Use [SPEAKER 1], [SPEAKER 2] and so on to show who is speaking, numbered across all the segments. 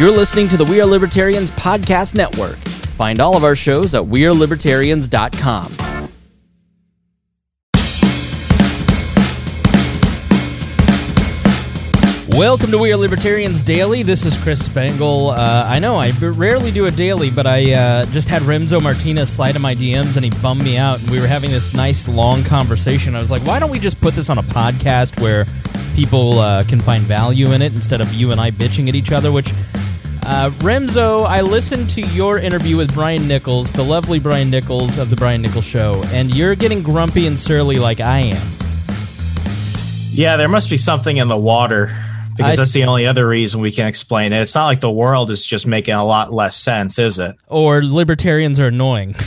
[SPEAKER 1] You're listening to the We Are Libertarians Podcast Network. Find all of our shows at WeareLibertarians.com. Welcome to We Are Libertarians Daily. This is Chris Spangle. Uh, I know I rarely do a daily, but I uh, just had Remso Martinez slide in my DMs and he bummed me out. And we were having this nice long conversation. I was like, why don't we just put this on a podcast where people uh, can find value in it instead of you and I bitching at each other? Which, uh, Remso, I listened to your interview with Brian Nichols, the lovely Brian Nichols of The Brian Nichols Show, and you're getting grumpy and surly like I am.
[SPEAKER 2] Yeah, there must be something in the water because I, that's the only other reason we can explain it. It's not like the world is just making a lot less sense, is it?
[SPEAKER 1] Or libertarians are annoying.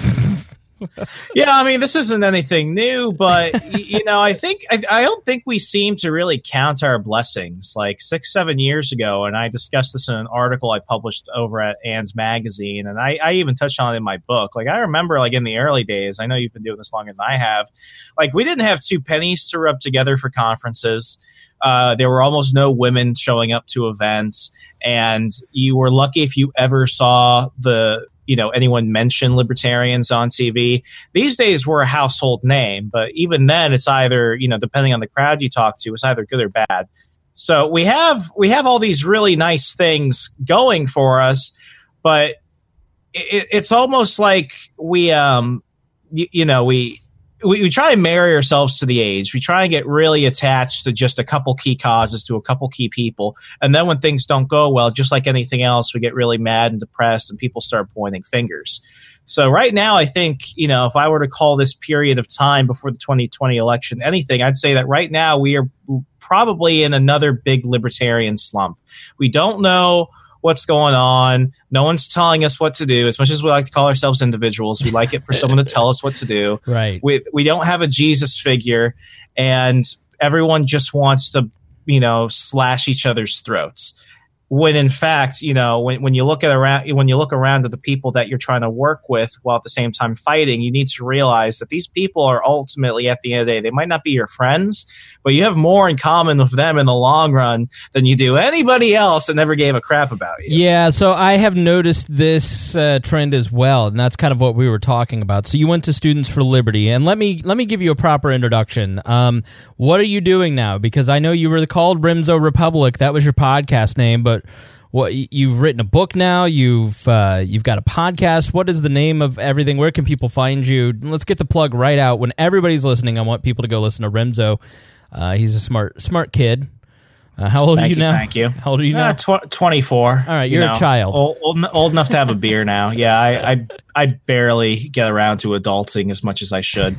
[SPEAKER 2] yeah, I mean, this isn't anything new, but you know, I think I, I, don't think we seem to really count our blessings. Like six, seven years ago, and I discussed this in an article I published over at Ann's magazine, and I, I even touched on it in my book. Like I remember, like in the early days, I know you've been doing this longer than I have. Like we didn't have two pennies to rub together for conferences uh, there were almost no women showing up to events, and you were lucky if you ever saw the you know anyone mention libertarians on TV. These days we're a household name, but even then it's either you know depending on the crowd you talk to, it's either good or bad. So we have we have all these really nice things going for us, but it, it's almost like we um you, you know we we, we, try and marry ourselves to the age. We try and get really attached to just a couple key causes, to a couple key people. And then when things don't go well, just like anything else, we get really mad and depressed and people start pointing fingers. So right now, I think, you know, if I were to call this period of time before the 2020 election anything, I'd say that right now we are probably in another big libertarian slump. We don't know what's going on. No one's telling us what to do. As much as we like to call ourselves individuals, we like it for someone to tell us what to do.
[SPEAKER 1] Right.
[SPEAKER 2] We we don't have a Jesus figure, and everyone just wants to you know slash each other's throats when in fact, you know, when, when you look at around when you look around at the people that you're trying to work with while at the same time fighting, you need to realize that these people are ultimately at the end of the day, they might not be your friends, but you have more in common with them in the long run than you do anybody else that never gave a crap about you.
[SPEAKER 1] Yeah, so I have noticed this uh, trend as well, and that's kind of what we were talking about. So you went to Students for Liberty, and let me let me give you a proper introduction. Um, what are you doing now? Because I know you were called Remso Republic, that was your podcast name, but what you've written a book now you've uh, you've got a podcast. What is the name of everything? Where can people find you? Let's get the plug right out. When everybody's listening i want people to go listen to remso. Uh, he's a smart smart kid uh, how old
[SPEAKER 2] thank
[SPEAKER 1] are you,
[SPEAKER 2] you,
[SPEAKER 1] now?
[SPEAKER 2] Thank you.
[SPEAKER 1] How old are you now?
[SPEAKER 2] Uh, tw- 24.
[SPEAKER 1] All right, you're
[SPEAKER 2] you know,
[SPEAKER 1] a child.
[SPEAKER 2] Old, old, old, enough to have a beer now. Yeah, I, I, I barely get around to adulting as much as I should.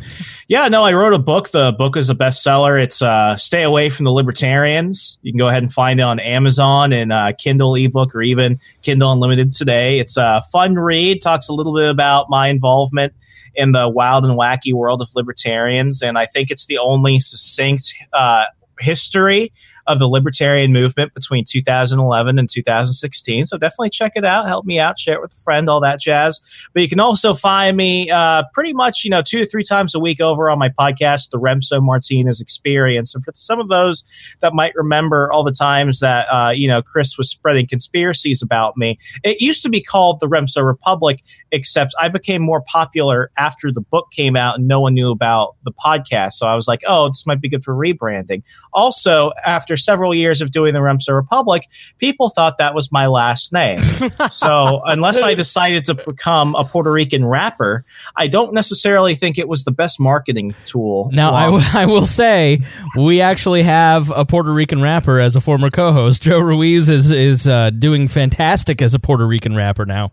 [SPEAKER 2] yeah, no, I wrote a book. The book is a bestseller. It's uh, Stay Away from the Libertarians. You can go ahead and find it on Amazon and uh, Kindle ebook or even Kindle Unlimited today. It's a fun read, talks a little bit about my involvement in the wild and wacky world of libertarians. And I think it's the only succinct uh, history of the libertarian movement between 2011 and 2016. So definitely check it out. Help me out. Share it with a friend. All that jazz. But you can also find me uh, pretty much, you know, two or three times a week over on my podcast, The Remso Martinez Experience. And for some of those that might remember all the times that uh, you know Chris was spreading conspiracies about me, it used to be called The Remso Republic. Except I became more popular after the book came out and no one knew about the podcast. So I was like, oh, this might be good for rebranding. Also, after after several years of doing the Remso Republic, people thought that was my last name. so unless I decided to become a Puerto Rican rapper, I don't necessarily think it was the best marketing tool.
[SPEAKER 1] Now, I, w- I will say we actually have a Puerto Rican rapper as a former co-host. Joe Ruiz is is uh, doing fantastic as a Puerto Rican rapper now.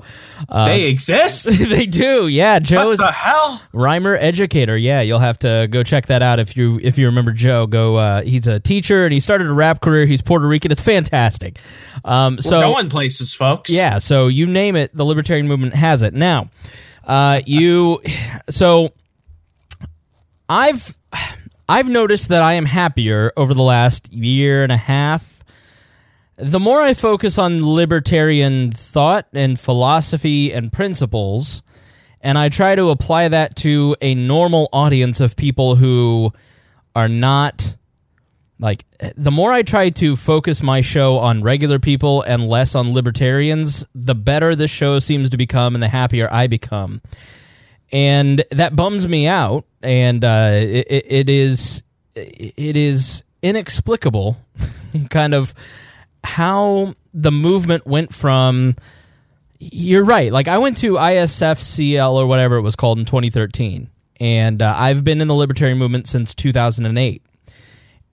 [SPEAKER 2] Uh, they exist.
[SPEAKER 1] they do. Yeah, Joe's
[SPEAKER 2] what the hell
[SPEAKER 1] rhymer educator. Yeah, you'll have to go check that out if you if you remember Joe. Go. Uh, he's a teacher and he started a rap career. He's Puerto Rican. It's fantastic. Um, so
[SPEAKER 2] We're going places, folks.
[SPEAKER 1] Yeah. So you name it, the libertarian movement has it. Now, uh, you. So I've I've noticed that I am happier over the last year and a half. The more I focus on libertarian thought and philosophy and principles, and I try to apply that to a normal audience of people who are not like the more I try to focus my show on regular people and less on libertarians, the better this show seems to become and the happier I become. And that bums me out. And uh, it, it is it is inexplicable, kind of how the movement went from. You're right. Like I went to ISFCL or whatever it was called in 2013, and uh, I've been in the libertarian movement since 2008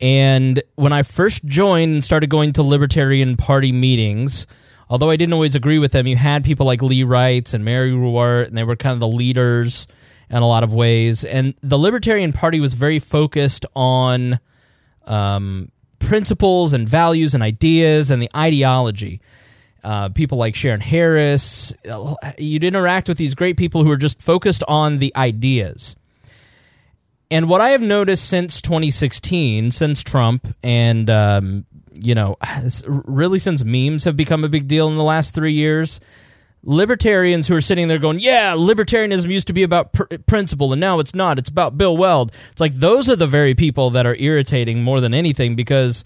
[SPEAKER 1] and when I first joined and started going to Libertarian Party meetings, although I didn't always agree with them, you had people like Lee Wrights and Mary Ruwart, and they were kind of the leaders in a lot of ways. And the Libertarian Party was very focused on um, principles and values and ideas and the ideology. Uh, people like Sharon Harris, you'd interact with these great people who are just focused on the ideas. And what I have noticed since 2016, since Trump, and um, you know, really since memes have become a big deal in the last three years, libertarians who are sitting there going, "Yeah, libertarianism used to be about pr- principle, and now it's not. It's about Bill Weld." It's like those are the very people that are irritating more than anything because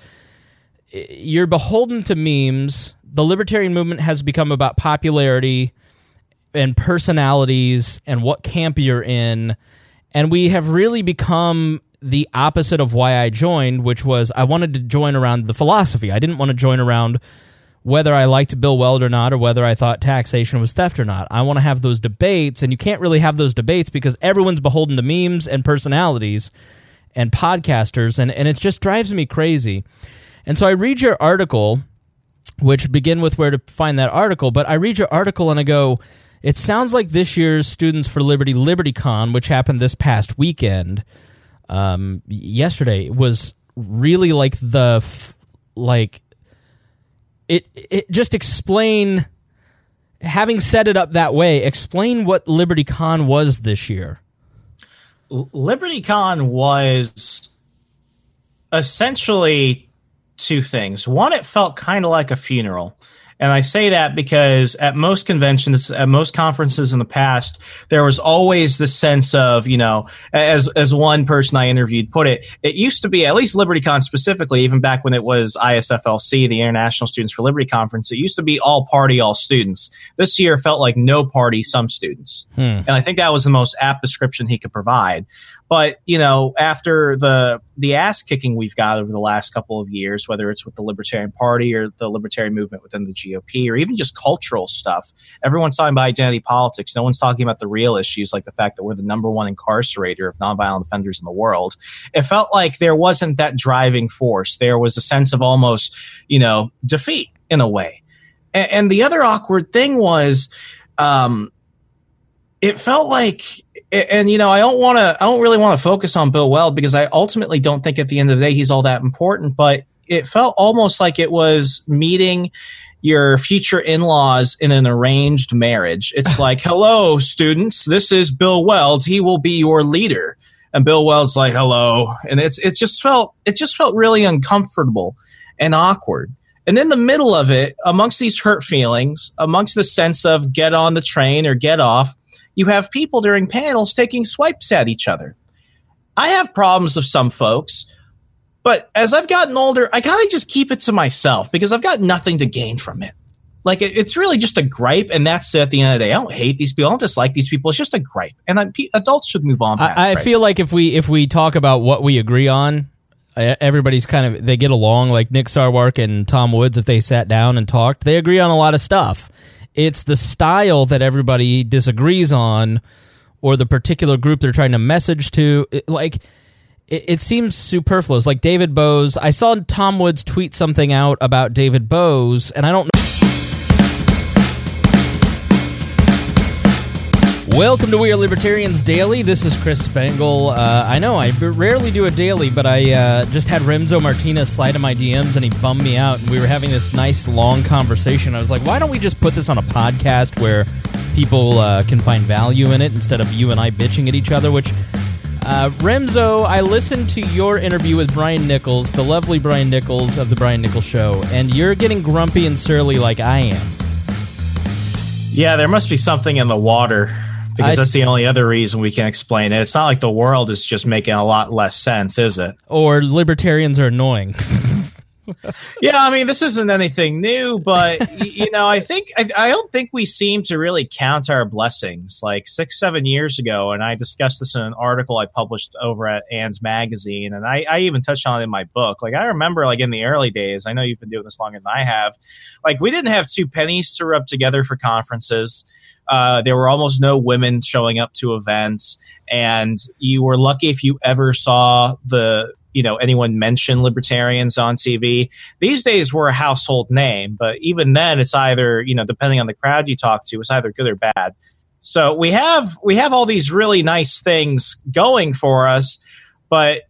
[SPEAKER 1] you're beholden to memes. The libertarian movement has become about popularity and personalities and what camp you're in and we have really become the opposite of why I joined, which was I wanted to join around the philosophy. I didn't want to join around whether I liked Bill Weld or not, or whether I thought taxation was theft or not. I want to have those debates, and you can't really have those debates because everyone's beholden to memes and personalities and podcasters, and, and it just drives me crazy. And so I read your article, which begin with where to find that article, but I read your article and I go, it sounds like this year's Students for Liberty LibertyCon, which happened this past weekend, um, yesterday, was really like the f- like it. It just explain. Having set it up that way, explain what LibertyCon was this year.
[SPEAKER 2] LibertyCon was essentially two things. One, it felt kind of like a funeral. And I say that because at most conventions, at most conferences in the past, there was always the sense of, you know, as as one person I interviewed put it, it used to be at least LibertyCon specifically, even back when it was ISFLC, the International Students for Liberty Conference, it used to be all party, all students. This year felt like no party, some students. Hmm. And I think that was the most apt description he could provide. But, you know, after the the ass kicking we've got over the last couple of years, whether it's with the Libertarian Party or the Libertarian movement within the GOP or even just cultural stuff. Everyone's talking about identity politics. No one's talking about the real issues like the fact that we're the number one incarcerator of nonviolent offenders in the world. It felt like there wasn't that driving force. There was a sense of almost, you know, defeat in a way. And, and the other awkward thing was, um, it felt like and you know i don't want to i don't really want to focus on bill weld because i ultimately don't think at the end of the day he's all that important but it felt almost like it was meeting your future in-laws in an arranged marriage. It's like hello students. This is bill weld. He will be your leader. And bill weld's like hello. And it's it just felt it just felt really uncomfortable and awkward. And in the middle of it amongst these hurt feelings amongst the sense of get on the train or get off you have people during panels taking swipes at each other. I have problems with some folks, but as I've gotten older, I kind of just keep it to myself because I've got nothing to gain from it. Like it, it's really just a gripe, and that's it at the end of the day. I don't hate these people. I don't dislike these people. It's just a gripe, and I, adults should move on.
[SPEAKER 1] I, I feel like if we if we talk about what we agree on, everybody's kind of they get along. Like Nick Sarwark and Tom Woods, if they sat down and talked, they agree on a lot of stuff. It's the style that everybody disagrees on, or the particular group they're trying to message to. It, like, it, it, seems superfluous. Like David Boaz, I saw Tom Woods tweet something out about David Boaz, and I don't know. Welcome to We Are Libertarians Daily. This is Chris Spangle. Uh, I know I rarely do a daily, but I uh, just had Remso Martinez slide in my DMs and he bummed me out. And we were having this nice long conversation. I was like, why don't we just put this on a podcast where people uh, can find value in it instead of you and I bitching at each other? Which, uh, Remso, I listened to your interview with Brian Nichols, the lovely Brian Nichols of The Brian Nichols Show, and you're getting grumpy and surly like I am.
[SPEAKER 2] Yeah, there must be something in the water because I, that's the only other reason we can explain it. It's not like the world is just making a lot less sense, is it?
[SPEAKER 1] Or libertarians are annoying.
[SPEAKER 2] yeah, I mean, this isn't anything new, but you know, I think I, I, don't think we seem to really count our blessings. Like six, seven years ago, and I discussed this in an article I published over at Ann's magazine, and I, I even touched on it in my book. Like I remember, like in the early days, I know you've been doing this longer than I have. Like we didn't have two pennies to rub together for conferences. Uh, there were almost no women showing up to events, and you were lucky if you ever saw the you know anyone mention libertarians on TV. These days we're a household name, but even then it's either you know depending on the crowd you talk to, it's either good or bad. So we have we have all these really nice things going for us, but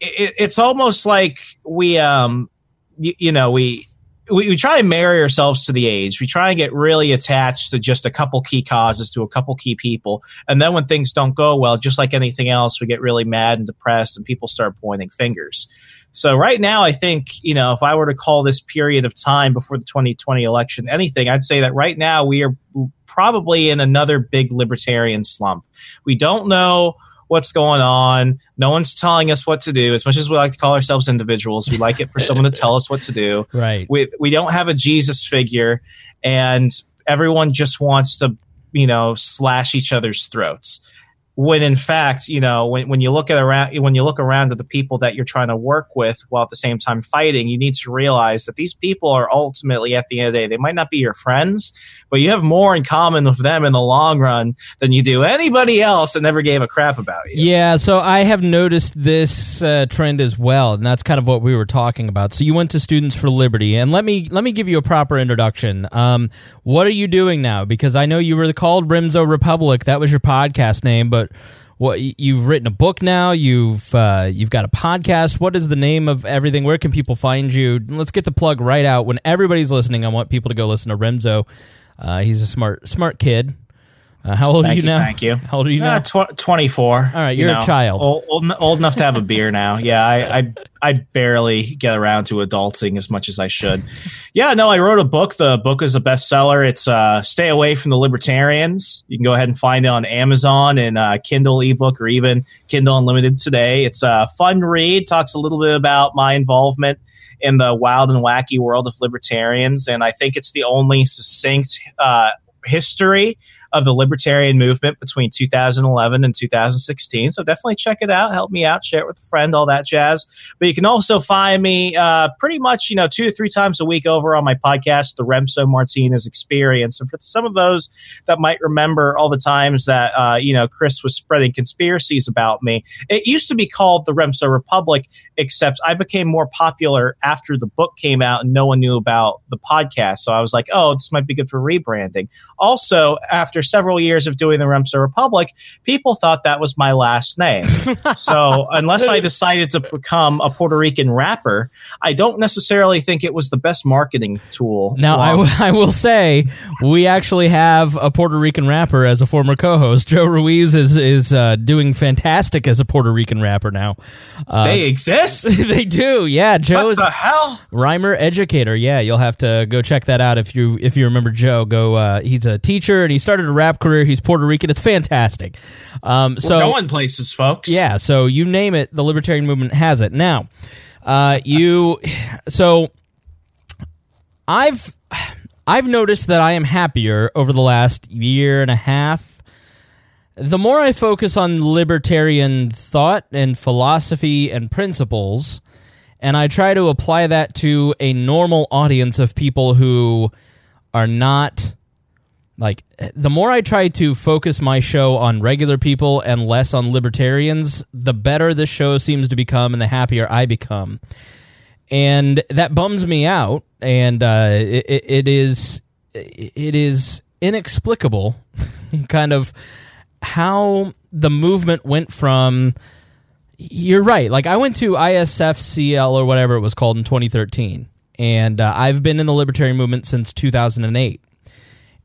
[SPEAKER 2] it, it's almost like we um you, you know we we, we, try and marry ourselves to the age. We try and get really attached to just a couple key causes, to a couple key people. And then when things don't go well, just like anything else, we get really mad and depressed and people start pointing fingers. So right now, I think, you know, if I were to call this period of time before the 2020 election anything, I'd say that right now we are probably in another big libertarian slump. We don't know what's going on. No one's telling us what to do. As much as we like to call ourselves individuals, we like it for someone to tell us what to do.
[SPEAKER 1] Right.
[SPEAKER 2] We we don't have a Jesus figure, and everyone just wants to you know slash each other's throats when in fact you know when, when you look at around when you look around at the people that you're trying to work with while at the same time fighting you need to realize that these people are ultimately at the end of the day they might not be your friends but you have more in common with them in the long run than you do anybody else that never gave a crap about you.
[SPEAKER 1] Yeah so i have noticed this uh, trend as well and that's kind of what we were talking about. So you went to students for liberty and let me let me give you a proper introduction. Um, what are you doing now? Because i know you were called remso republic. That was your podcast name but but what you've written a book now you've uh, you've got a podcast. What is the name of everything? Where can people find you? Let's get the plug right out. When everybody's listening i want people to go listen to remso. Uh, he's a smart smart kid uh, how old
[SPEAKER 2] thank
[SPEAKER 1] are you,
[SPEAKER 2] you,
[SPEAKER 1] now?
[SPEAKER 2] Thank you.
[SPEAKER 1] How old are you now?
[SPEAKER 2] Uh, tw- 24.
[SPEAKER 1] All right, you're
[SPEAKER 2] you know,
[SPEAKER 1] a child.
[SPEAKER 2] Old, old, old, enough to have a beer now. Yeah, I, I, I barely get around to adulting as much as I should. yeah, no, I wrote a book. The book is a bestseller. It's uh, Stay Away from the Libertarians. You can go ahead and find it on Amazon and uh, Kindle ebook or even Kindle Unlimited today. It's a fun read, talks a little bit about my involvement in the wild and wacky world of libertarians. And I think it's the only succinct uh, history of the libertarian movement between 2011 and 2016. So definitely check it out. Help me out. Share it with a friend. All that jazz. But you can also find me uh, pretty much, you know, two or three times a week over on my podcast, The Remso Martinez Experience. And for some of those that might remember all the times that uh, you know Chris was spreading conspiracies about me, it used to be called The Remso Republic. Except I became more popular after the book came out, and no one knew about the podcast. So I was like, oh, this might be good for rebranding. Also, after several years of doing the Remso Republic, people thought that was my last name. so unless I decided to become a Puerto Rican rapper, I don't necessarily think it was the best marketing tool.
[SPEAKER 1] Now, I, w- I will say we actually have a Puerto Rican rapper as a former co-host. Joe Ruiz is is uh, doing fantastic as a Puerto Rican rapper now.
[SPEAKER 2] Uh, they exist.
[SPEAKER 1] they do. Yeah, Joe's
[SPEAKER 2] what the hell
[SPEAKER 1] rhymer educator. Yeah, you'll have to go check that out if you if you remember Joe. Go. Uh, he's a teacher and he started a rap career. He's Puerto Rican. It's fantastic. Um, so
[SPEAKER 2] We're going places, folks.
[SPEAKER 1] Yeah. So you name it, the libertarian movement has it. Now, uh, you. So I've I've noticed that I am happier over the last year and a half. The more I focus on libertarian thought and philosophy and principles, and I try to apply that to a normal audience of people who are not like the more I try to focus my show on regular people and less on libertarians, the better the show seems to become and the happier I become. And that bums me out and uh, it, it is it is inexplicable kind of how the movement went from you're right. Like I went to ISFCL or whatever it was called in 2013 and uh, I've been in the libertarian movement since 2008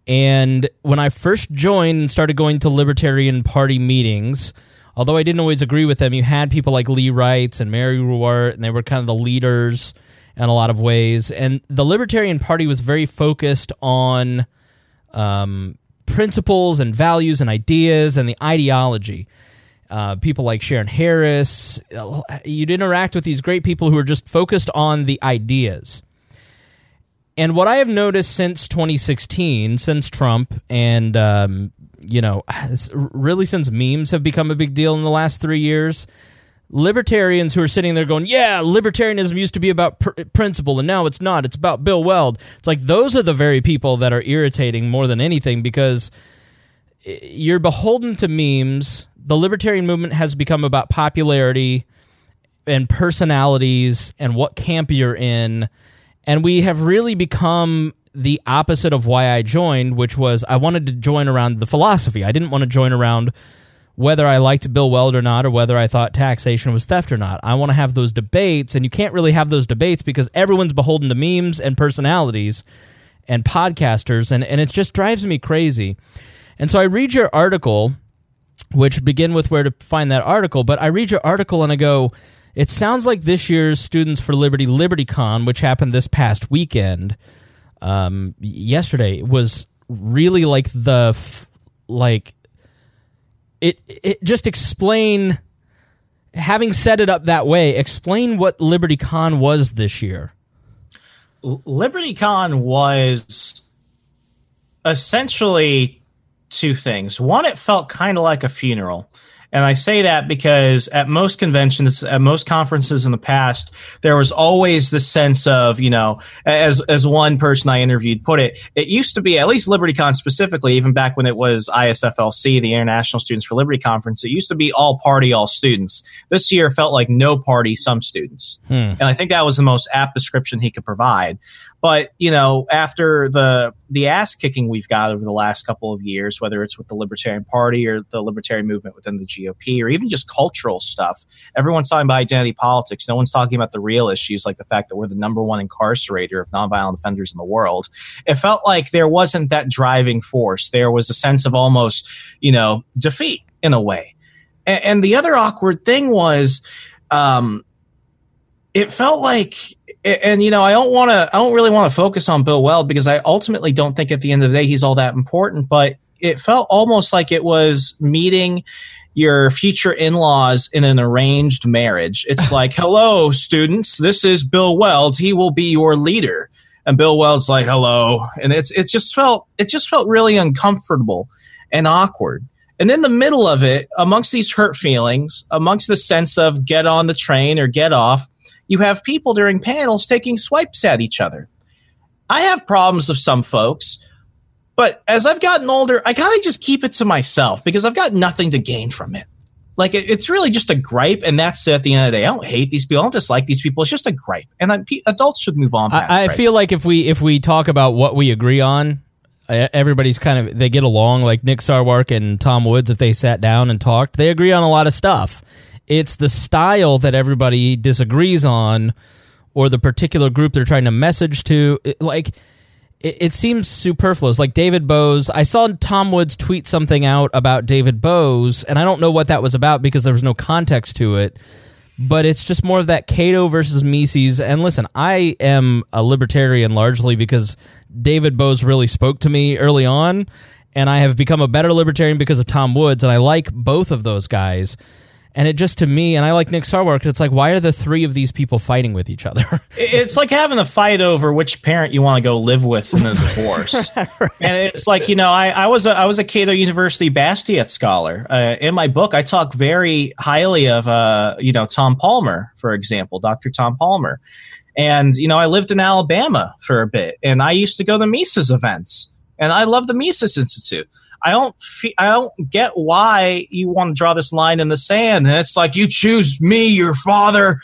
[SPEAKER 1] and when I first joined and started going to Libertarian Party meetings, although I didn't always agree with them, you had people like Lee Wrights and Mary Ruwart, and they were kind of the leaders in a lot of ways. And the Libertarian Party was very focused on um, principles and values and ideas and the ideology. Uh, people like Sharon Harris. You'd interact with these great people who are just focused on the ideas. And what I have noticed since 2016, since Trump, and um, you know, really since memes have become a big deal in the last three years, libertarians who are sitting there going, "Yeah, libertarianism used to be about pr- principle, and now it's not. It's about Bill Weld." It's like those are the very people that are irritating more than anything because you're beholden to memes. The libertarian movement has become about popularity and personalities and what camp you're in, and we have really become the opposite of why I joined, which was I wanted to join around the philosophy. I didn't want to join around whether I liked Bill Weld or not, or whether I thought taxation was theft or not. I want to have those debates, and you can't really have those debates because everyone's beholden to memes and personalities and podcasters, and, and it just drives me crazy. And so I read your article, which begin with where to find that article, but I read your article and I go, it sounds like this year's Students for Liberty LibertyCon, which happened this past weekend, um, yesterday, was really like the f- like it, it just explain having set it up that way explain what libertycon was this year.
[SPEAKER 2] Libertycon was essentially two things. One it felt kind of like a funeral and I say that because at most conventions, at most conferences in the past, there was always the sense of, you know, as as one person I interviewed put it, it used to be at least LibertyCon specifically, even back when it was ISFLC, the International Students for Liberty Conference, it used to be all party, all students. This year felt like no party, some students. Hmm. And I think that was the most apt description he could provide. But, you know, after the the ass kicking we've got over the last couple of years, whether it's with the Libertarian Party or the Libertarian movement within the GOP or even just cultural stuff. Everyone's talking about identity politics. No one's talking about the real issues like the fact that we're the number one incarcerator of nonviolent offenders in the world. It felt like there wasn't that driving force. There was a sense of almost, you know, defeat in a way. And, and the other awkward thing was, um, it felt like and you know i don't want to i don't really want to focus on bill weld because i ultimately don't think at the end of the day he's all that important but it felt almost like it was meeting your future in-laws in an arranged marriage. It's like, "Hello, students. This is Bill Weld. He will be your leader." And Bill Weld's like, "Hello," and it's it just felt it just felt really uncomfortable and awkward. And in the middle of it, amongst these hurt feelings, amongst the sense of get on the train or get off, you have people during panels taking swipes at each other. I have problems with some folks but as I've gotten older, I kind of just keep it to myself because I've got nothing to gain from it. Like it, it's really just a gripe, and that's it at the end of the day. I don't hate these people. I don't dislike these people. It's just a gripe, and I, adults should move on.
[SPEAKER 1] I, I feel like if we if we talk about what we agree on, everybody's kind of they get along. Like Nick Sarwark and Tom Woods, if they sat down and talked, they agree on a lot of stuff. It's the style that everybody disagrees on, or the particular group they're trying to message to. Like it, it seems superfluous. Like David Boaz, I saw Tom Woods tweet something out about David Boaz, and I don't know what that was about because there was no context to it. But it's just more of that Cato versus Mises. And listen, I am a libertarian largely because David Boaz really spoke to me early on, and I have become a better libertarian because of Tom Woods, and I like both of those guys. And it just to me, and I like Nick Sarwark, it's like, why are the three of these people fighting with each other?
[SPEAKER 2] it's like having a fight over which parent you want to go live with in a divorce. right. And it's like, you know, I, I was a I was a Cato University Bastiat scholar. Uh, in my book, I talk very highly of uh, you know, Tom Palmer, for example, Dr. Tom Palmer. And, you know, I lived in Alabama for a bit, and I used to go to Mises events. And I love the Mises Institute. I don't fe- I don't get why you want to draw this line in the sand. And it's like you choose me, your father,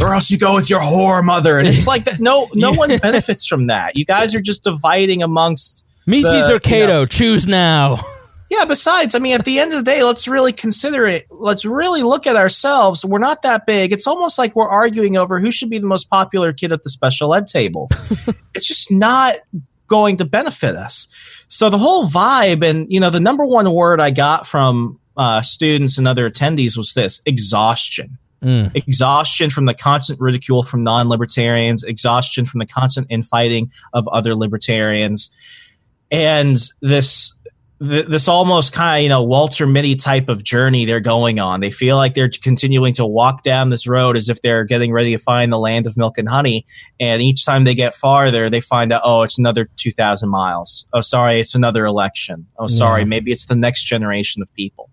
[SPEAKER 2] or else you go with your whore mother. And it's like that. No, no one benefits from that. You guys are just dividing amongst
[SPEAKER 1] Mises the, or Cato. You know, choose now.
[SPEAKER 2] Yeah. Besides, I mean, at the end of the day, let's really consider it. Let's really look at ourselves. We're not that big. It's almost like we're arguing over who should be the most popular kid at the special ed table. it's just not going to benefit us. So the whole vibe, and you know, the number one word I got from uh, students and other attendees was this: exhaustion. Mm. Exhaustion from the constant ridicule from non-libertarians, exhaustion from the constant infighting of other libertarians, and this th- this almost kind of you know Walter Mitty type of journey they're going on. They feel like they're continuing to walk down this road as if they're getting ready to find the land of milk and honey. And each time they get farther, they find out, oh, it's another two thousand miles. Oh, sorry, it's another election. Oh, sorry, yeah. maybe it's the next generation of people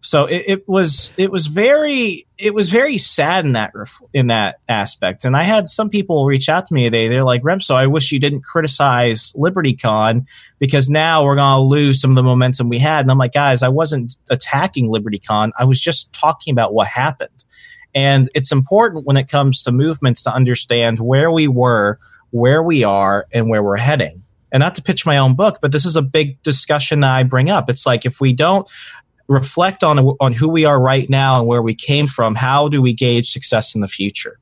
[SPEAKER 2] so it, it, was it was very it was very sad in that ref, in that aspect. And i had some people reach out to me. They they're like remso i wish you didn't criticize libertycon because now we're to lose some of the momentum we had. And i'm like guys i wasn't attacking libertycon i was just talking about what happened. And it's important when it comes to movements to understand where we were where we are and where we're heading. And not to pitch my own book, but this is a big discussion that I bring up. It's like if we don't reflect on on who we are right now and where we came from. How do we gauge success in the future?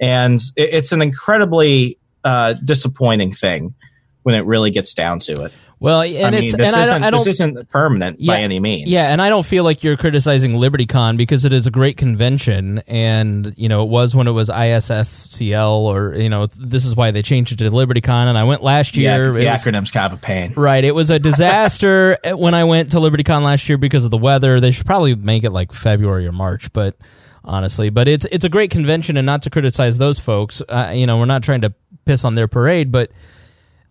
[SPEAKER 2] And it, it's an incredibly uh, disappointing thing when it really gets down to it.
[SPEAKER 1] Well, and
[SPEAKER 2] I
[SPEAKER 1] it's
[SPEAKER 2] mean, this,
[SPEAKER 1] and
[SPEAKER 2] isn't,
[SPEAKER 1] I don't,
[SPEAKER 2] this isn't permanent
[SPEAKER 1] yeah,
[SPEAKER 2] by any means.
[SPEAKER 1] Yeah, and I don't feel like you're criticizing LibertyCon because it is a great convention, and you know it was when it was ISFCL, or you know this is why they changed it to LibertyCon. And I went last year.
[SPEAKER 2] Yeah, the acronym's kind of a pain.
[SPEAKER 1] Right, it was a disaster when I went to LibertyCon last year because of the weather. They should probably make it like February or March, but honestly, but it's it's a great convention, and not to criticize those folks. Uh, you know, we're not trying to piss on their parade, but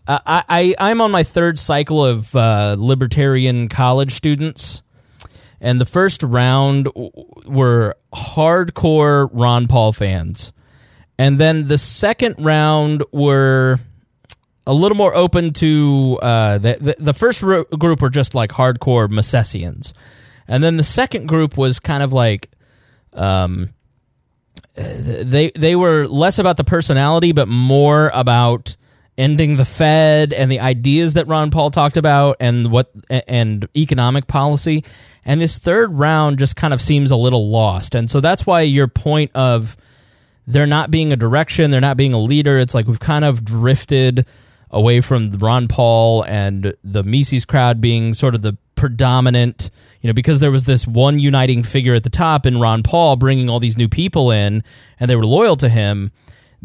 [SPEAKER 1] uh, I, I am on my third cycle of uh, libertarian college students, and the first round were hardcore Ron Paul fans, and then the second round were a little more open to uh, the, the, the first ro- group were just like hardcore Misesians, and then the second group was kind of like um, they they were less about the personality but more about ending the Fed and the ideas that Ron Paul talked about and what and economic policy. And this third round just kind of seems a little lost. And so that's why your point of there not being a direction, there not being a leader, it's like we've kind of drifted away from Ron Paul and the Mises crowd being sort of the predominant, you know, because there was this one uniting figure at the top in Ron Paul bringing all these new people in and they were loyal to him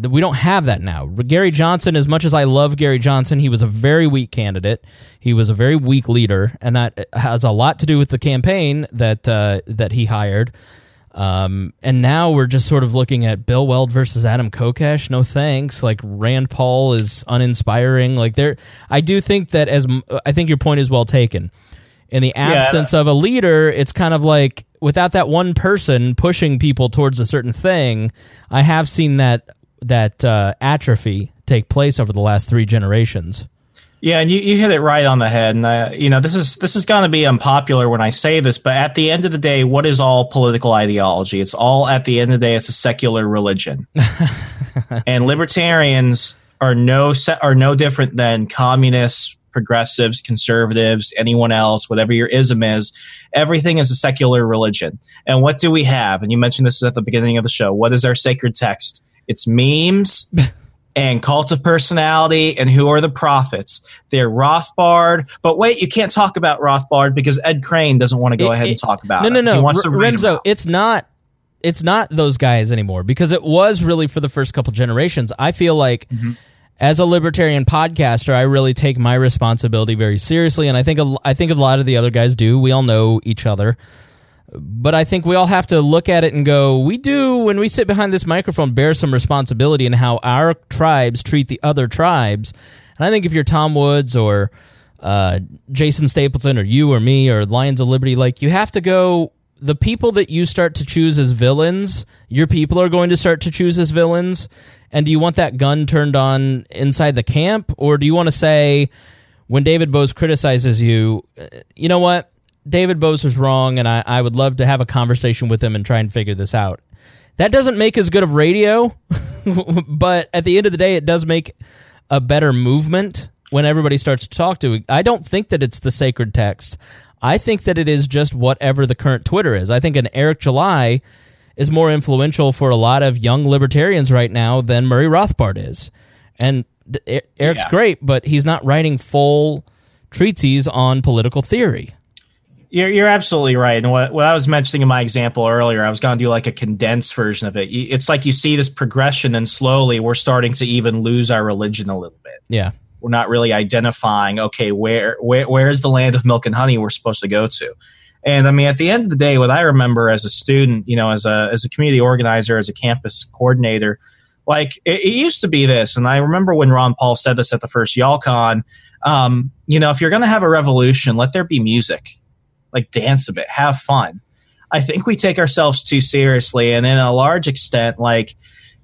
[SPEAKER 1] we don't have that now. Gary Johnson, as much as I love Gary Johnson, he was a very weak candidate. He was a very weak leader, and that has a lot to do with the campaign that uh, that he hired. Um, and now we're just sort of looking at Bill Weld versus Adam Kokesh. No thanks. Like Rand Paul is uninspiring. Like there, I do think that as I think your point is well taken. In the absence yeah. of a leader, it's kind of like without that one person pushing people towards a certain thing. I have seen that that uh, atrophy take place over the last three generations.
[SPEAKER 2] Yeah, and you, you hit it right on the head. And uh, you know, this is this is going to be unpopular when I say this, but at the end of the day, what is all political ideology? It's all at the end of the day, it's a secular religion, and libertarians are no are no different than communists, progressives, conservatives, anyone else, whatever your ism is. Everything is a secular religion. And what do we have? And you mentioned this at the beginning of the show. What is our sacred text? It's memes and cult of personality and who are the prophets. They're Rothbard. But wait, you can't talk about Rothbard because Ed Crane doesn't want to go it, ahead it, and talk about
[SPEAKER 1] no,
[SPEAKER 2] it.
[SPEAKER 1] No, no, no. R- Remso, it's not it's not those guys anymore because it was really for the first couple generations. I feel like mm-hmm. as a libertarian podcaster, I really take my responsibility very seriously, and I think a, I think a lot of the other guys do. We all know each other but I think we all have to look at it and go, we do, when we sit behind this microphone, bear some responsibility in how our tribes treat the other tribes. And I think if you're Tom Woods or uh, Jason Stapleton or you or me or Lions of Liberty, like you have to go, the people that you start to choose as villains, your people are going to start to choose as villains. And do you want that gun turned on inside the camp? Or do you want to say, when David Boaz criticizes you, uh, you know what? David Boaz was wrong, and I, I would love to have a conversation with him and try and figure this out. That doesn't make as good of radio, but at the end of the day, it does make a better movement when everybody starts to talk to. I don't think that it's the sacred text. I think that it is just whatever the current Twitter is. I think an Eric July is more influential for a lot of young libertarians right now than Murray Rothbard is. And Eric's yeah. great, but he's not writing full treatises on political theory.
[SPEAKER 2] You're, you're absolutely right. And what, what I was mentioning in my example earlier, I was going to do like a condensed version of it. It's like you see this progression, and slowly we're starting to even lose our religion a little bit.
[SPEAKER 1] Yeah.
[SPEAKER 2] we're not really identifying okay where where where is the land of milk and honey we're supposed to go to and i mean at the end of the day what i remember as a student you know as a as a community organizer as a campus coordinator like it, it used to be this and i remember when ron paul said this at the first YALCON um, you know if you're going to have a revolution let there be music like dance a bit have fun i think we take ourselves too seriously and in a large extent like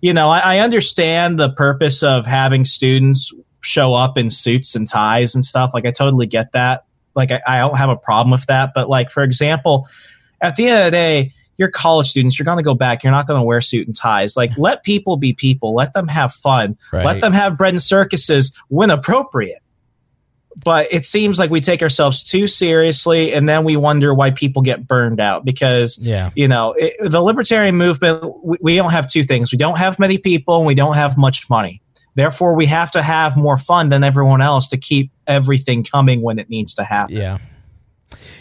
[SPEAKER 2] you know, I, I, understand the purpose of having students show up in suits and ties and stuff. Like, I totally get that. Like, I, I don't have a problem with that. But, like, for example, at the end of the day, you're college students. You're going to go back. You're not going to wear suit and ties. Like, let people be people. Let them have fun. Right. Let them have bread and circuses when appropriate but it seems like we take ourselves too seriously and then we wonder why people get burned out because yeah. you know it, the libertarian movement we, we, don't have two things. We don't have many people and we don't have much money. Therefore we have to have more fun than everyone else to keep everything coming when it needs to happen.
[SPEAKER 1] Yeah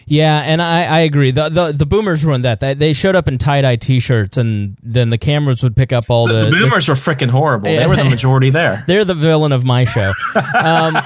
[SPEAKER 1] yeah, and I, I agree. The, the the boomers ruined that. They, they showed up in tie dye t shirts, and then the cameras would pick up all the.
[SPEAKER 2] The, the boomers the, were freaking horrible. They were the majority there.
[SPEAKER 1] They're the villain of my show. Um,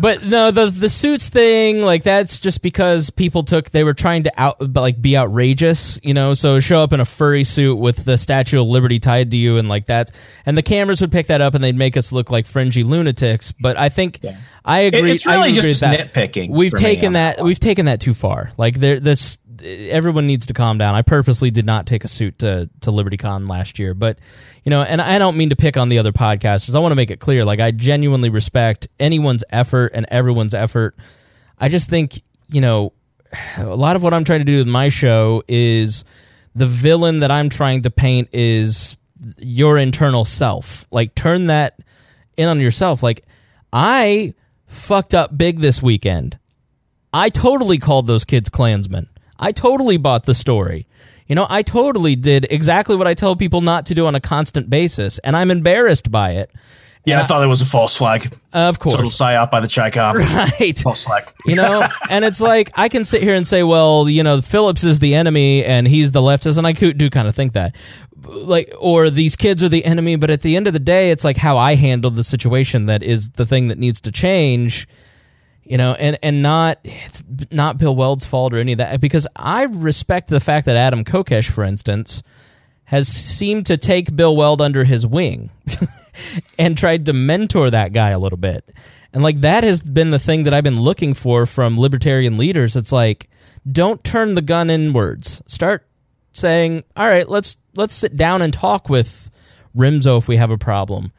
[SPEAKER 1] but no, the the suits thing, like that's just because people took they were trying to out like be outrageous, you know. So show up in a furry suit with the Statue of Liberty tied to you, and like that, and the cameras would pick that up, and they'd make us look like fringy lunatics. But I think yeah. I agree.
[SPEAKER 2] It's really
[SPEAKER 1] I agree
[SPEAKER 2] just nitpicking.
[SPEAKER 1] We've taken that. We've taken that too far. Like there, this everyone needs to calm down. I purposely did not take a suit to to LibertyCon last year, but you know, and I don't mean to pick on the other podcasters. I want to make it clear, like I genuinely respect anyone's effort and everyone's effort. I just think you know, a lot of what I'm trying to do with my show is the villain that I'm trying to paint is your internal self. Like turn that in on yourself. Like I fucked up big this weekend. I totally called those kids Klansmen. I totally bought the story. You know, I totally did exactly what I tell people not to do on a constant basis, and I'm embarrassed by it.
[SPEAKER 2] Yeah, I, I thought it was a false flag.
[SPEAKER 1] Of course.
[SPEAKER 2] Total psyop by the Chi-Com.
[SPEAKER 1] Right.
[SPEAKER 2] False flag.
[SPEAKER 1] you know, and it's like, I can sit here and say, well, you know, Phillips is the enemy and he's the leftist, and I do kind of think that. Like, or these kids are the enemy, but at the end of the day, it's like how I handled the situation that is the thing that needs to change you know, and and not it's not Bill Weld's fault or any of that because I respect the fact that Adam Kokesh, for instance, has seemed to take Bill Weld under his wing and tried to mentor that guy a little bit, and like that has been the thing that I've been looking for from libertarian leaders. It's like don't turn the gun inwards. Start saying, "All right, let's let's sit down and talk with Remso if we have a problem."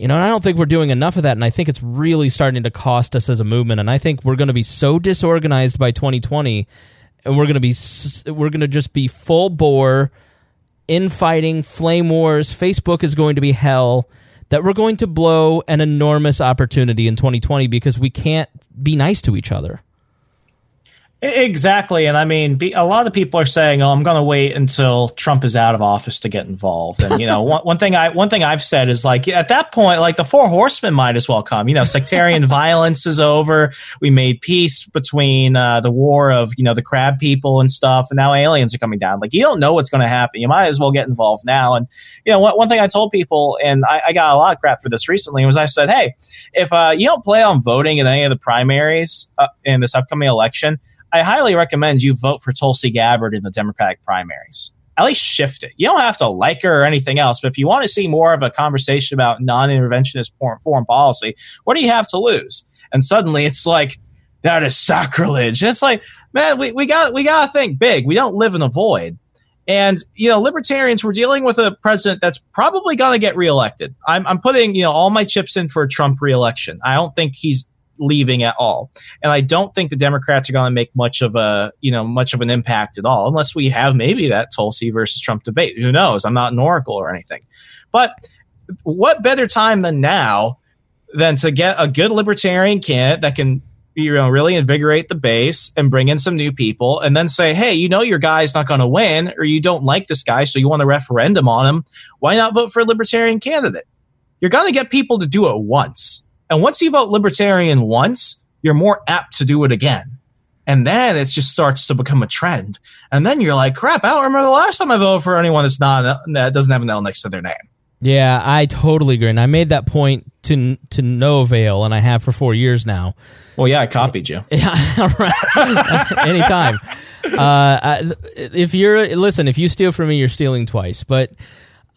[SPEAKER 1] You know, and I don't think we're doing enough of that, and I think it's really starting to cost us as a movement. And I think we're going to be so disorganized by 2020, and we're going to be we're going to just be full bore infighting, flame wars. Facebook is going to be hell. That we're going to blow an enormous opportunity in 2020 because we can't be nice to each other.
[SPEAKER 2] Exactly. And I mean, a lot of people are saying, "Oh, I'm going to wait until Trump is out of office to get involved." And you know, one, one thing I one thing I've said is like at that point, like the four horsemen might as well come. You know, sectarian violence is over. We made peace between uh, the war of you know the crab people and stuff, and now aliens are coming down. Like you don't know what's going to happen. You might as well get involved now. And you know, one, one thing I told people, and I, I, got a lot of crap for this recently, was I said, "Hey, if uh, you don't play on voting in any of the primaries uh, in this upcoming election." I highly recommend you vote for Tulsi Gabbard in the Democratic primaries. At least shift it. You don't have to like her or anything else, but if you want to see more of a conversation about non interventionist foreign policy, what do you have to lose? And suddenly it's like, that is sacrilege. And it's like, man, we, we got we gotta think big. We don't live in a void. And you know, libertarians, we're dealing with a president that's probably going to get reelected. I'm, I'm putting you know all my chips in for a Trump reelection. I don't think he's leaving at all. And I don't think the Democrats are going to make much of a, you know, much of an impact at all, unless we have maybe that Tulsi versus Trump debate. Who knows? I'm not an oracle or anything. But what better time than now than to get a good libertarian candidate that can you know really invigorate the base and bring in some new people and then say hey you know your guy's not going to win or you don't like this guy so you want a referendum on him why not vote for a libertarian candidate you're going to get people to do it once and once you vote libertarian once, you're more apt to do it again. And then it just starts to become a trend. And then you're like, crap, I don't remember the last time I voted for anyone that's not that doesn't have an L next to their name.
[SPEAKER 1] Yeah, I totally agree. And I made that point to to no avail, and I have for four years now.
[SPEAKER 2] Well, yeah, I copied you.
[SPEAKER 1] Yeah, anytime. Uh, if you're listen, if you steal from me, you're stealing twice. But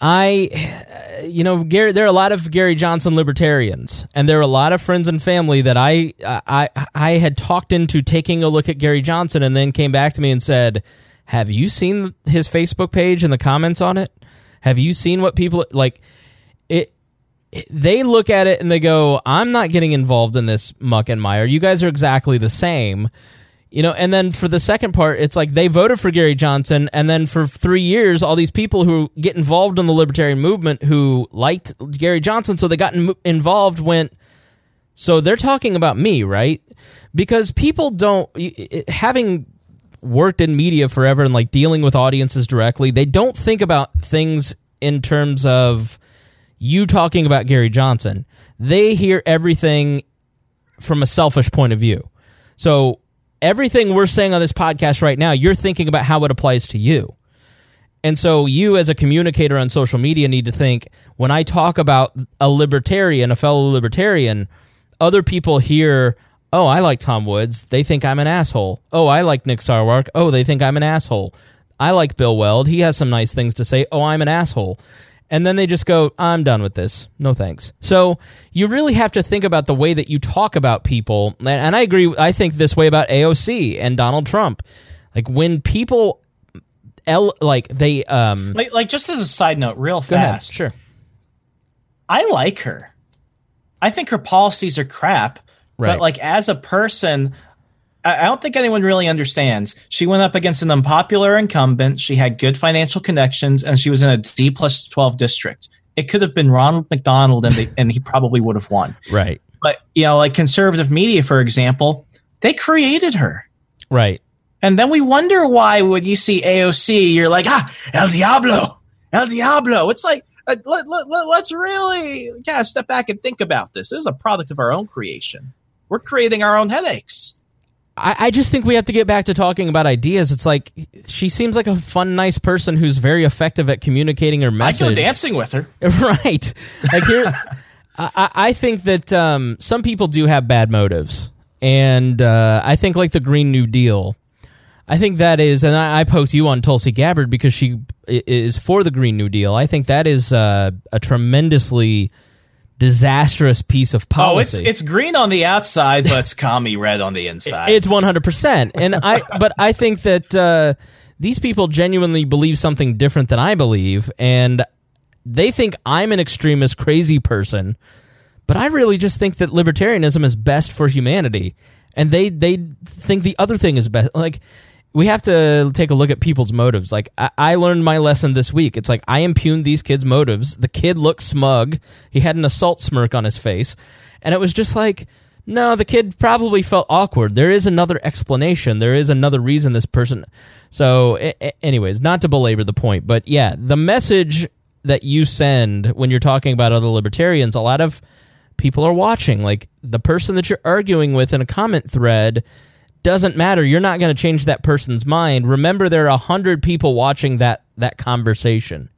[SPEAKER 1] I, you know, Gary, there are a lot of Gary Johnson libertarians, and there are a lot of friends and family that I, I, I had talked into taking a look at Gary Johnson, and then came back to me and said, "Have you seen his Facebook page and the comments on it? Have you seen what people like?" It, it they look at it and they go, "I'm not getting involved in this muck and mire. You guys are exactly the same." You know, and then for the second part, it's like they voted for Gary Johnson, and then for three years, all these people who get involved in the libertarian movement who liked Gary Johnson, so they got in- involved, went, so they're talking about me, right? Because people don't, having worked in media forever and like dealing with audiences directly, they don't think about things in terms of you talking about Gary Johnson. They hear everything from a selfish point of view. So everything we're saying on this podcast right now, you're thinking about how it applies to you. And so you as a communicator on social media need to think when I talk about a libertarian, a fellow libertarian, other people hear, "Oh, I like Tom Woods. They think I'm an asshole." "Oh, I like Nick Sarwark. Oh, they think I'm an asshole." I like Bill Weld. He has some nice things to say. "Oh, I'm an asshole." And then they just go, I'm done with this. No thanks. So you really have to think about the way that you talk about people. And I agree, I think this way about AOC and Donald Trump. Like when people, el- like they, um,
[SPEAKER 2] like, like just as a side note, real fast.
[SPEAKER 1] Ahead. Sure.
[SPEAKER 2] I like her. I think her policies are crap. Right. But like as a person, I don't think anyone really understands. She went up against an unpopular incumbent. She had good financial connections, and she was in a D plus twelve district. It could have been Ronald McDonald, and, they, and he probably would have won.
[SPEAKER 1] Right.
[SPEAKER 2] But you know, like conservative media, for example, they created her.
[SPEAKER 1] Right.
[SPEAKER 2] And then we wonder why when you see AOC, you're like, ah, El Diablo, El Diablo. It's like uh, let, let, let, let's really yeah step back and think about this. This is a product of our own creation. We're creating our own headaches.
[SPEAKER 1] I, I just think we have to get back to talking about ideas. It's like she seems like a fun, nice person who's very effective at communicating her message.
[SPEAKER 2] I go dancing with her,
[SPEAKER 1] right? Like here, I, I, think that um, some people do have bad motives, and uh, I think like the Green New Deal. I think that is, and I, I, poked you on Tulsi Gabbard because she is for the Green New Deal. I think that is uh, a tremendously disastrous piece of policy.
[SPEAKER 2] Oh, it's, it's green on the outside, but it's commie red on the inside.
[SPEAKER 1] It's one hundred percent, and I. But I think that uh, these people genuinely believe something different than I believe, and they think I'm an extremist, crazy person. But I really just think that libertarianism is best for humanity, and they they think the other thing is best. Like we have to take a look at people's motives. Like I, I, learned my lesson this week. It's like I impugned these kids' motives. The kid looked smug. He had an assault smirk on his face, and it was just like, no, the kid probably felt awkward. There is another explanation. There is another reason this person. So, anyways, not to belabor the point, but yeah, the message that you send when you're talking about other libertarians, a lot of people are watching. Like the person that you're arguing with in a comment thread doesn't matter. You're not going to change that person's mind. Remember, there are a hundred people watching that that conversation,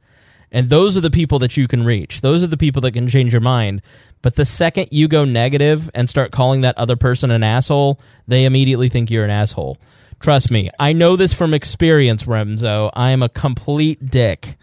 [SPEAKER 1] and those are the people that you can reach. Those are the people that can change your mind. But the second you go negative and start calling that other person an asshole, they immediately think you're an asshole. Trust me, I know this from experience, Remso. I am a complete dick.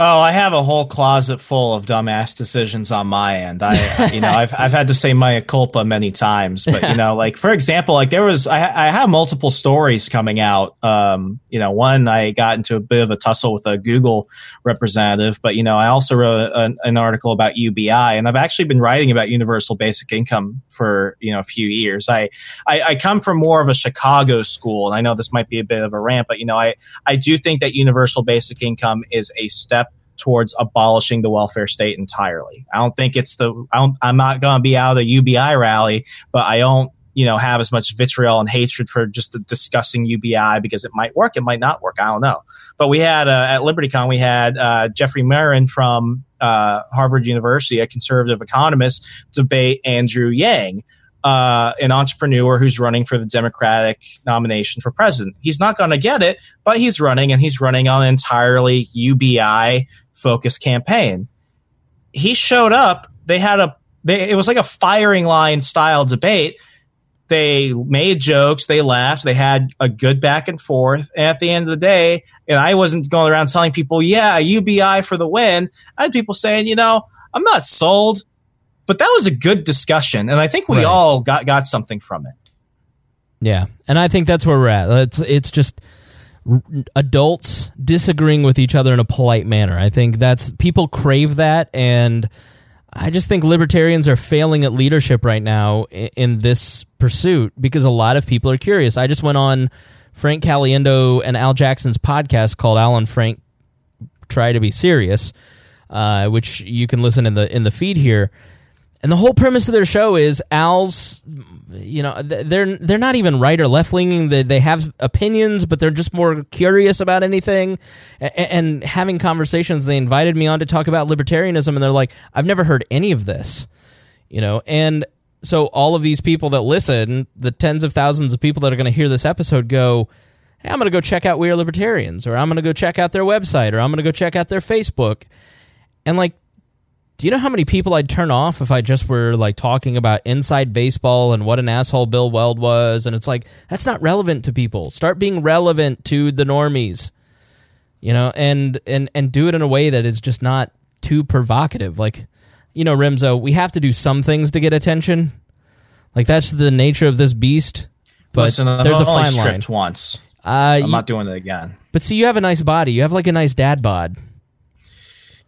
[SPEAKER 2] Oh, I have a whole closet full of dumbass decisions on my end. I, you know, I've I've had to say mea culpa many times, but you know, like for example, like there was I I have multiple stories coming out. Um, you know, one I got into a bit of a tussle with a Google representative, but you know, I also wrote an, an article about UBI, and I've actually been writing about universal basic income for you know a few years. I I, I come from more of a Chicago school, and I know this might be a bit of a rant, but you know, I I do think that universal basic income is a step towards abolishing the welfare state entirely. I don't think it's the, I am not going to be out of the UBI rally, but I don't, you know, have as much vitriol and hatred for just discussing UBI because it might work, it might not work. I don't know. But we had uh, at LibertyCon, we had uh, Jeffrey Miron from uh, Harvard University, a conservative economist, debate Andrew Yang. Uh, an entrepreneur who's running for the Democratic nomination for president. He's not going to get it, but he's running and he's running on an entirely UBI focused campaign. He showed up. They had a they it was like a firing line style debate. They made jokes, they laughed, they had a good back and forth. And at the end of the day, and I wasn't going around telling people, "Yeah, UBI for the win." I had people saying, "You know, I'm not sold." But that was a good discussion, and I think we
[SPEAKER 1] Right.
[SPEAKER 2] all got got something from it.
[SPEAKER 1] Yeah, and I think that's where we're at. It's it's just adults disagreeing with each other in a polite manner. I think that's people crave that, and I just think libertarians are failing at leadership right now in, in this pursuit because a lot of people are curious. I just went on Frank Caliendo and Al Jackson's podcast called Alan Frank Try to Be Serious, uh, which you can listen in the in the feed here. And the whole premise of their show is Al's, you know, they're they're not even right or left leaning. They they have opinions, but they're just more curious about anything. A- and having conversations, they invited me on to talk about libertarianism, and they're like, I've never heard any of this, you know. And so all of these people that listen, the tens of thousands of people that are going to hear this episode, go, hey, I'm going to go check out We Are Libertarians, or I'm going to go check out their website, or I'm going to go check out their Facebook, and like do you know how many people I'd turn off if I just were like talking about inside baseball and what an asshole Bill Weld was? And it's like, that's not relevant to people. Start being relevant to the normies, you know, and, and, and do it in a way that is just not too provocative. Like, you know, Remso, we have to do some things to get attention. Like, that's the nature of this beast. But
[SPEAKER 2] Listen,
[SPEAKER 1] there's a fine line.
[SPEAKER 2] once.
[SPEAKER 1] Uh,
[SPEAKER 2] I'm
[SPEAKER 1] you-
[SPEAKER 2] not doing it again.
[SPEAKER 1] but see, you have a nice body. You have like a nice dad bod.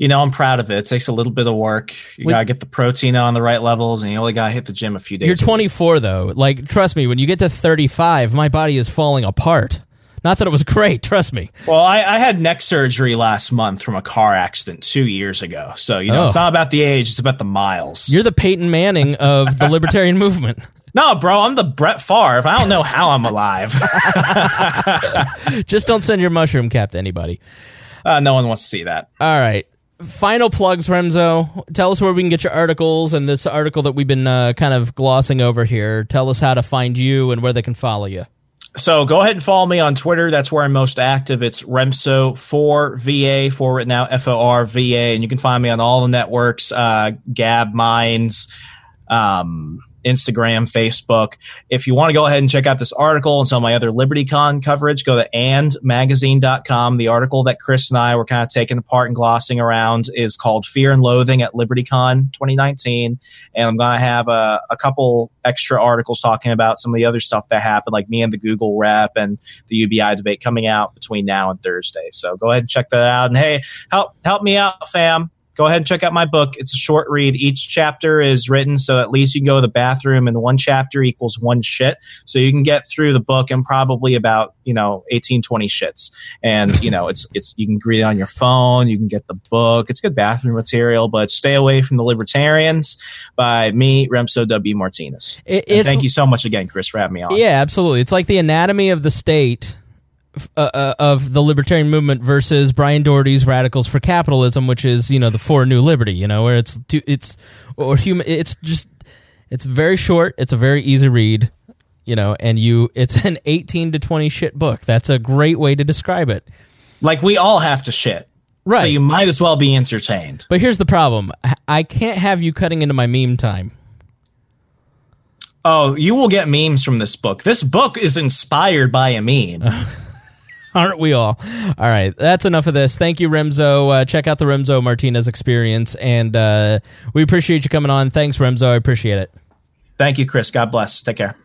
[SPEAKER 2] You know, I'm proud of it. It takes a little bit of work. You
[SPEAKER 1] Wait-
[SPEAKER 2] gotta get the protein on the right levels, and you only gotta hit the gym a few days.
[SPEAKER 1] You're
[SPEAKER 2] a week.
[SPEAKER 1] 24 though. Like, trust me, when you get to 35, my body is falling apart. Not that it was great, trust me.
[SPEAKER 2] Well, I, I had neck surgery last month from a car accident two years ago. So you know,
[SPEAKER 1] Oh.
[SPEAKER 2] it's not about the age; it's about the miles.
[SPEAKER 1] You're the Peyton Manning of the libertarian movement.
[SPEAKER 2] no, bro, I'm the Brett Favre. I don't know how I'm alive.
[SPEAKER 1] Just don't send your mushroom cap to anybody.
[SPEAKER 2] uh, no one wants to see that.
[SPEAKER 1] All right. Final plugs, Remso. Tell us where we can get your articles and this article that we've been uh, kind of glossing over here. Tell us how to find you and where they can follow you.
[SPEAKER 2] So go ahead and follow me on Twitter. That's where I'm most active. It's Remso4VA, for written out F O R V A. And you can find me on all the networks uh, Gab, Minds, um, Instagram, Facebook. If you want to go ahead and check out this article and some of my other LibertyCon coverage, go to andmagazine.com. The article that Chris and I were kind of taking apart and glossing around is called Fear and Loathing at LibertyCon 2019. And I'm going to have a, a couple extra articles talking about some of the other stuff that happened, like me and the Google rep and the UBI debate coming out between now and Thursday. So go ahead and check that out. And hey, help help me out, fam. Go ahead and check out my book. It's a short read. Each chapter is written so at least you can go to the bathroom and one chapter equals one shit. So you can get through the book in probably about, you know, 18, 20 shits. And, you know, it's it's you can read it on your phone, you can get the book. It's good bathroom material, but stay away from the libertarians by me, Remso W. Martinez.
[SPEAKER 1] It,
[SPEAKER 2] thank you so much again, Chris, for having me on.
[SPEAKER 1] Yeah, absolutely. It's like the anatomy of the state uh, uh, of the libertarian movement versus Brian Doherty's Radicals for Capitalism, which is you know the for New Liberty. You know, where it's too, it's or human. It's just it's very short. It's a very easy read. You know, and you it's an eighteen to twenty shit book. That's a great way to describe it.
[SPEAKER 2] Like we all have to shit.
[SPEAKER 1] Right.
[SPEAKER 2] So you might as well be entertained.
[SPEAKER 1] But here's the problem: I- I can't have you cutting into my meme time.
[SPEAKER 2] Oh, you will get memes from this book. This book is inspired by a meme.
[SPEAKER 1] Aren't we all? All right, that's enough of this. Thank you, Remso. Uh, check out the Remso Martinez experience, and uh, we appreciate you coming on. Thanks, Remso. I appreciate it.
[SPEAKER 2] Thank you, Chris. God bless. Take care.